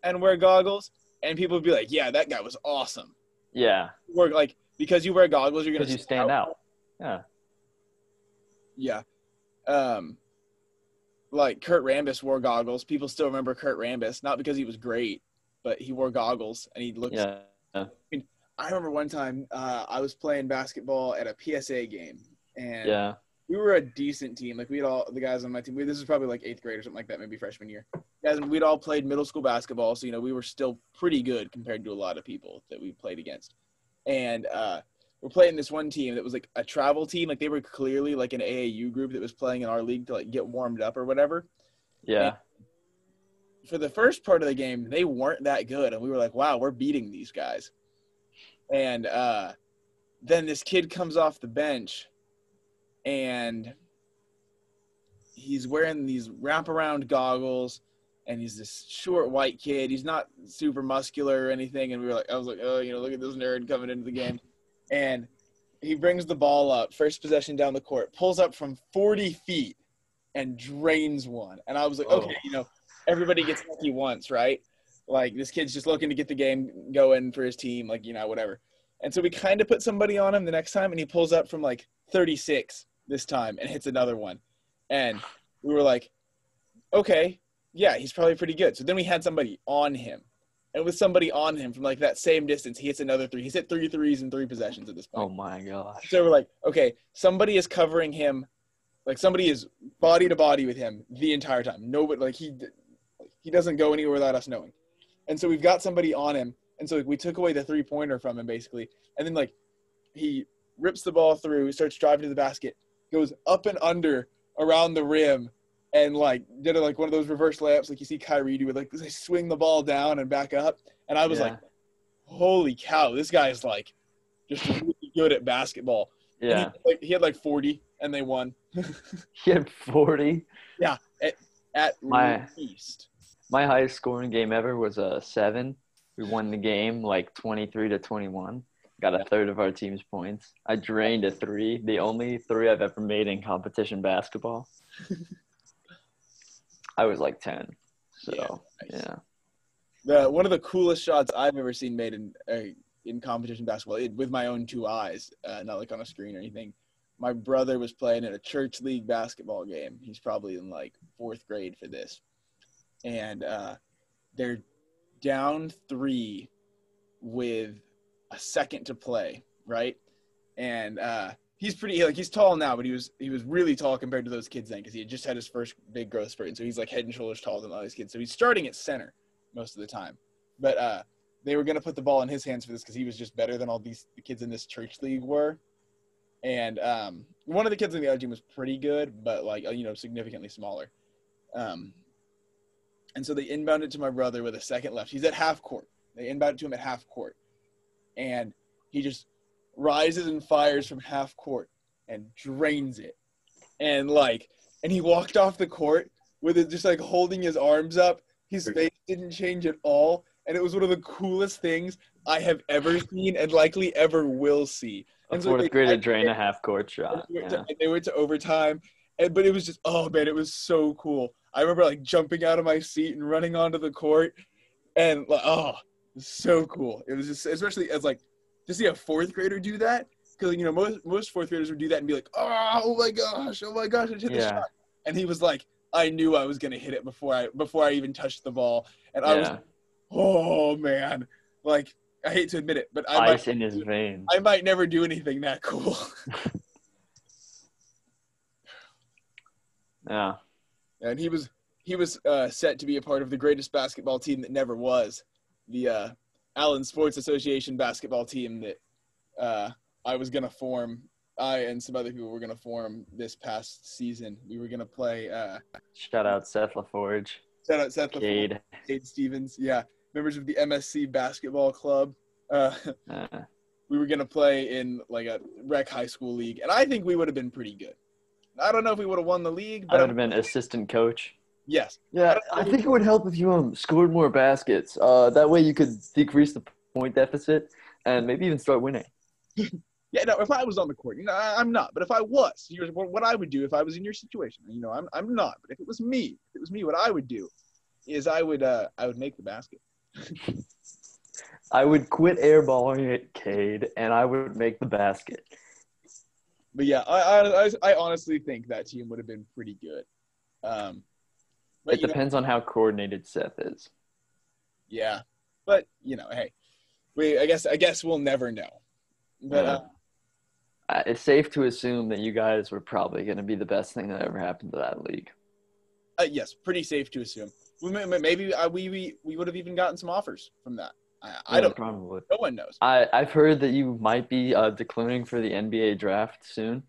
and wear goggles, and people would be like, "Yeah, that guy was awesome." Yeah, Wear like because you wear goggles, you're gonna you stand out. Yeah. Yeah. Um, like Kurt Rambis wore goggles. People still remember Kurt Rambis, not because he was great, but he wore goggles and he looked. Yeah. I remember one time uh, I was playing basketball at a PSA game, and Yeah. We were a decent team. Like we had all the guys on my team. We, this is probably like eighth grade or something like that, maybe freshman year. Guys, we'd all played middle school basketball, so you know we were still pretty good compared to a lot of people that we played against. And uh, we're playing this one team that was like a travel team. Like they were clearly like an AAU group that was playing in our league to like get warmed up or whatever. Yeah. For the first part of the game, they weren't that good, and we were like, "Wow, we're beating these guys." And uh, then this kid comes off the bench, and he's wearing these wraparound goggles, and he's this short white kid. He's not super muscular or anything, and we were like, I was like, "Oh, you know, look at this nerd coming into the game," and he brings the ball up, first possession down the court, pulls up from 40 feet, and drains one. And I was like, Oh. okay, you know, everybody gets lucky once, right? Like this kid's just looking to get the game going for his team, like you know, whatever. And so we kind of put somebody on him the next time, and he pulls up from like 36 this time and hits another one. And we were like, okay, yeah, he's probably pretty good. So then we had somebody on him. And with somebody on him from like that same distance, he hits another three. He's hit three threes in three possessions at this point. Oh my gosh. So we're like, okay, somebody is covering him, like somebody is body to body with him the entire time. Nobody, like he, he doesn't go anywhere without us knowing. And so we've got somebody on him, and so like, we took away the three pointer from him basically, and then like he rips the ball through, starts driving to the basket, goes up and under around the rim, and like did it like one of those reverse layups like you see Kyrie do with like they swing the ball down and back up, and I was Yeah. like, holy cow, this guy is like just really good at basketball. Yeah. He, like, he had like 40 and they won He had 40. Yeah. at My- least. My highest scoring game ever was a seven. We won the game like 23 to 21. Got a third of our team's points. I drained a three, the only three I've ever made in competition basketball. I was like 10. So, Yeah, yeah. The one of the coolest shots I've ever seen made in uh, in competition basketball it, with my own two eyes, uh, not like on a screen or anything. My brother was playing in a church league basketball game. He's probably in like fourth grade for this, and uh, they're down three with a second to play, right? And uh, he's pretty like he's tall now, but he was he was really tall compared to those kids then because he had just had his first big growth spurt, and so he's like head and shoulders taller than all these kids. So he's starting at center most of the time, but uh, they were gonna put the ball in his hands for this because he was just better than all these the kids in this church league were, and um, one of the kids in the other team was pretty good, but like you know significantly smaller. Um, and so they inbounded to my brother with a second left. He's at half court. They inbounded to him at half court, and he just rises and fires from half court and drains it. And like, and he walked off the court with it just like holding his arms up. His face didn't change at all. And it was one of the coolest things I have ever seen and likely ever will see. A And so fourth grader drain a half court shot. they went, Yeah. to, they went to overtime, and, but it was just oh man, it was so cool. I remember like jumping out of my seat and running onto the court, and like oh, so cool. It was just especially as like to see a fourth grader do that because you know most most fourth graders would do that and be like oh, my gosh, oh my gosh, I hit the shot, and he was like I knew I was gonna hit it before I before I even touched the ball, and I was Yeah. oh man, like I hate to admit it, but I Ice might, in his veins. I might never do anything that cool. Yeah. and he was he was uh, set to be a part of the greatest basketball team that never was, the uh, Allen Sports Association basketball team that uh, I was gonna form. I and some other people were gonna form this past season. We were gonna play. Uh, Shout out Seth LaForge. shout out Seth Cade. Cade Stevens, yeah, members of the MSC basketball club. Uh, Uh, we were gonna play in like a rec high school league, and I think we would have been pretty good. I don't know if we would have won the league, I would have been assistant coach. Yes, Yeah, I think it would help if you um scored more baskets. Uh, that way you could decrease the point deficit and maybe even start winning. Yeah, no. If I was on the court, you know, I, I'm not. But if I was, here's what, what I would do if I was in your situation. You know, I'm I'm not. But if it was me, if it was me, what I would do is I would uh I would make the basket. I would quit airballing it, Cade, and I would make the basket. But yeah, I I, I, I honestly think that team would have been pretty good. Um, but It you know, depends on how coordinated Seth is. yeah, but you know, hey, we I guess I guess we'll never know. But uh, Uh, it's safe to assume that you guys were probably going to be the best thing that ever happened to that league. uh, yes, pretty safe to assume. We may, maybe uh, we we we would have even gotten some offers from that. I, I don't. probably. No one knows. I I've heard that you might be uh, declaring for the NBA draft soon.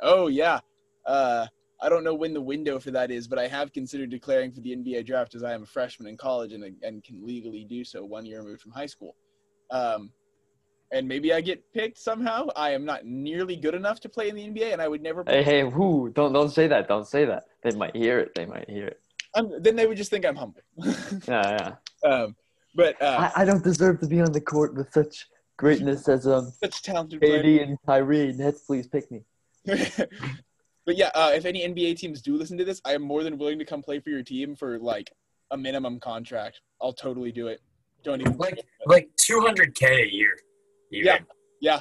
Oh yeah. Uh, I don't know when the window for that is, but I have considered declaring for the NBA draft as I am a freshman in college and and can legally do so one year removed from high school. Um, and maybe I get picked somehow. I am not nearly good enough to play in the NBA, and I would never. Hey, hey, whoo! Don't don't say that. Don't say that. They might hear it. They might hear it. I'm, then they would just think I'm humble. Yeah, yeah. um, but uh, I, I don't deserve to be on the court with such greatness as um such talented player. KD and Kyrie. Nets, please pick me. but yeah, uh, if any NBA teams do listen to this, I am more than willing to come play for your team for like a minimum contract. I'll totally do it. Don't even Like like 200k a year. even. Yeah. Yeah.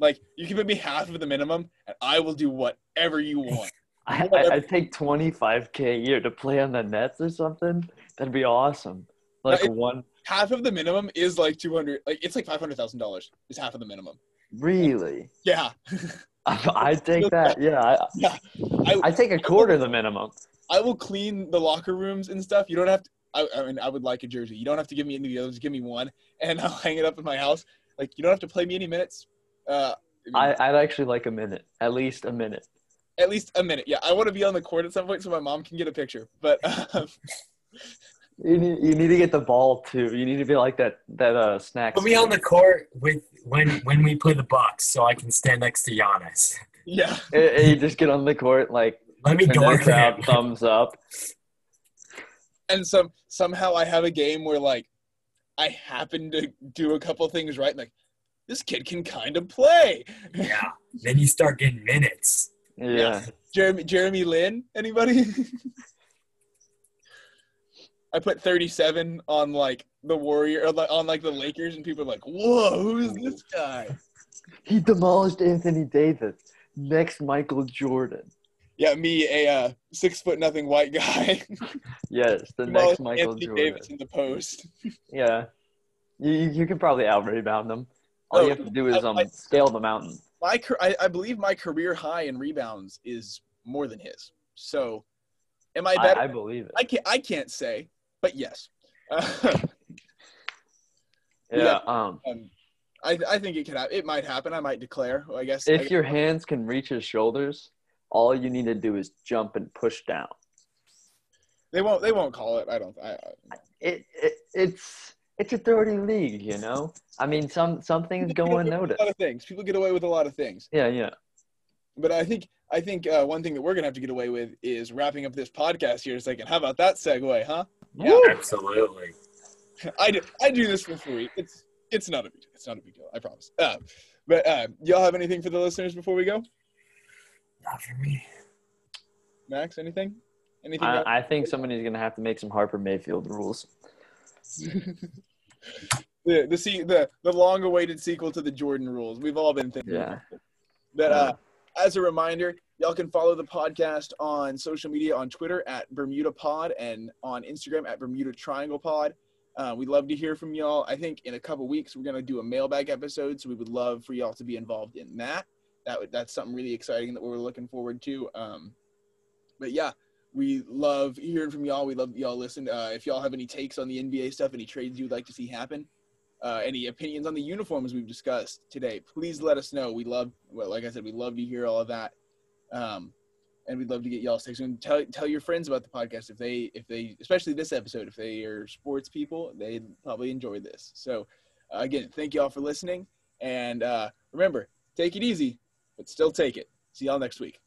Like you can pay me half of the minimum and I will do whatever you want. I, I I'd take twenty five k a year to play on the Nets or something. That'd be awesome. Like it- one half of the minimum is like 200 like it's like $500,000 is half of the minimum. really. Yeah. I'd take that. Yeah, I, yeah. I, I'd take a quarter of the minimum. I will clean the locker rooms and stuff. You don't have to I, I mean I would like a jersey. You don't have to give me any of the others. Give me one and I'll hang it up in my house. Like you don't have to play me any minutes. Uh I mean, I, I'd actually like a minute, at least a minute. at least a minute. Yeah, I want to be on the court at some point so my mom can get a picture. But um, You need, you need to get the ball too. You need to be like that that uh snack. Put me on the court with when when we play the Bucks, so I can stand next to Giannis. yeah, And- and you just get on the court like Let me and the guard crowd thumbs up. and some somehow I have a game where like I happen to do a couple things right. Like this kid can kind of play. Yeah. Then you start getting minutes. Yeah. Jeremy Jeremy Lin, anybody? I put 37 on like the Warrior on like the Lakers, and people are like, "Whoa, who's this guy?" He demolished Anthony Davis. Next Michael Jordan. Yeah, me, a uh, six foot nothing white guy. Yes, the Demolished next Michael Anthony Jordan. Davis in the post. Yeah. You, you can probably out rebound them. All Oh, you have to do is um I- scale the mountain. my I, I believe my career high in rebounds is more than his. So, am I better? I, I believe it. I can't I can't say, but yes. yeah. Um, um, I I think it could happen. It might happen. I might declare. I guess. I if guess- your hands can reach his shoulders, all you need to do is jump and push down. they won't they won't call it. I don't. I, I, It, it it's it's a dirty league, you know. I mean, some some things go People get away with unnoticed. A lot of things. People get away with a lot of things. Yeah, yeah. But I think I think uh, one thing that we're gonna have to get away with is wrapping up this podcast here in a second. How about that segue, huh? Yeah. Absolutely. I do I do this for free. It's it's not a big it's not a big deal. I promise. Uh, but uh, y'all have anything for the listeners before we go? Not for me. Max, anything? Anything? else? I, I think somebody's gonna have to make some Harper Mayfield rules. the the se- the the long awaited sequel to the Jordan Rules. We've all been thinking. Yeah. about it. But uh, as a reminder, y'all can follow the podcast on social media on Twitter at Bermuda Pod and on Instagram at Bermuda Triangle Pod. Uh, we'd love to hear from y'all. I think in a couple weeks we're gonna do a mailbag episode, so we would love for y'all to be involved in that. That that's something really exciting that we're looking forward to. Um, but yeah, we love hearing from y'all. We love y'all listen. Uh, if y'all have any takes on the NBA stuff, any trades you'd like to see happen, uh, any opinions on the uniforms we've discussed today, please let us know. We love, well, like I said, we love to hear all of that, um, and we'd love to get y'all takes. And tell tell your friends about the podcast if they if they especially this episode if they are sports people, they'd probably enjoy this. So uh, again, thank y'all for listening, and uh, remember, take it easy, but still take it. See y'all next week.